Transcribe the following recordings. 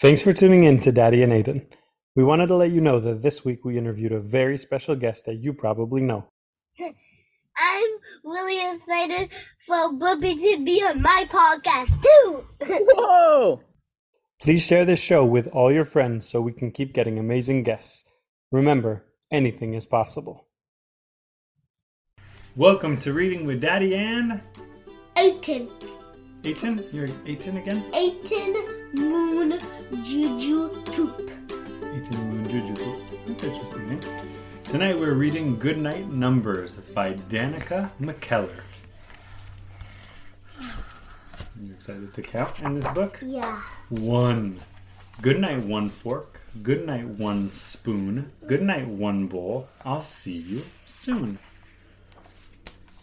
Thanks for tuning in to Daddy and Aiden. We wanted to let you know that this week we interviewed a very special guest that you probably know. I'm really excited for Bubby to be on my podcast too. Whoa! Please share this show with all your friends so we can keep getting amazing guests. Remember, anything is possible. Welcome to Reading with Daddy and 18. Aiton. You're Aiton again? 18 Moon Tonight we're reading Goodnight Numbers by Danica McKellar. Are you excited to count in this book? Yeah. One. Good night, one fork. Good night, one spoon. Good night, one bowl. I'll see you soon.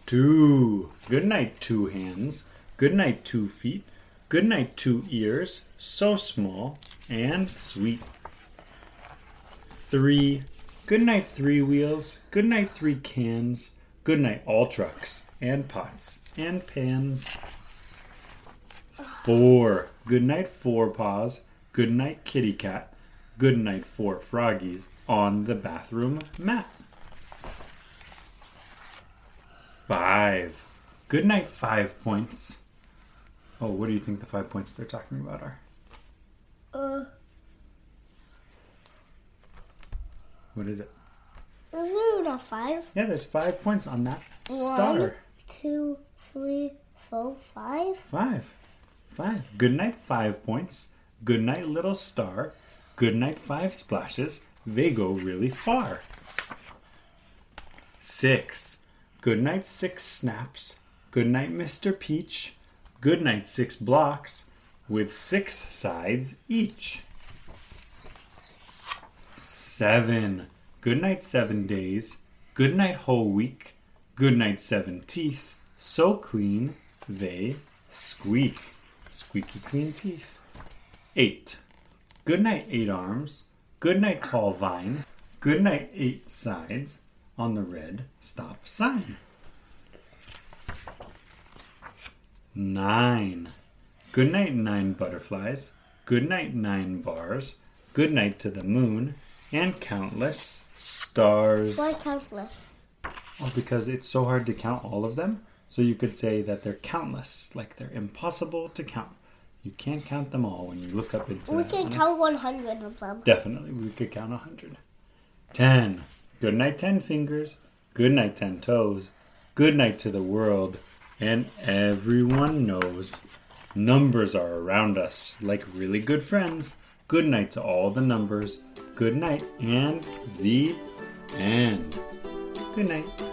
Two. Good night, two hands. Good night, two feet. Good night, two ears. So small and sweet. Three. Good night, three wheels. Good night, three cans. Good night, all trucks and pots and pans. Four. Good night, four paws. Good night, kitty cat. Good night, four froggies on the bathroom mat. Five. Good night, five points. Oh, what do you think the five points they're talking about are? Uh, What is it? is there not five? Yeah, there's five points on that One. star. Two, three, four, five. Five. Five. Good night, five points. Good night, little star. Good night, five splashes. They go really far. Six. Good night, six snaps. Good night, Mr. Peach. Good night, six blocks with six sides each. Seven. Good night, seven days. Good night, whole week. Good night, seven teeth. So clean they squeak. Squeaky clean teeth. Eight. Good night, eight arms. Good night, tall vine. Good night, eight sides on the red stop sign. Nine. Good night, nine butterflies. Good night, nine bars. Good night to the moon and countless stars. Why countless? Well, because it's so hard to count all of them. So you could say that they're countless, like they're impossible to count. You can't count them all when you look up into We can count 100 of them. Definitely, we could count a hundred. Ten. Good night, ten fingers. Good night, ten toes. Good night to the world. And everyone knows numbers are around us like really good friends. Good night to all the numbers. Good night and the end. Good night.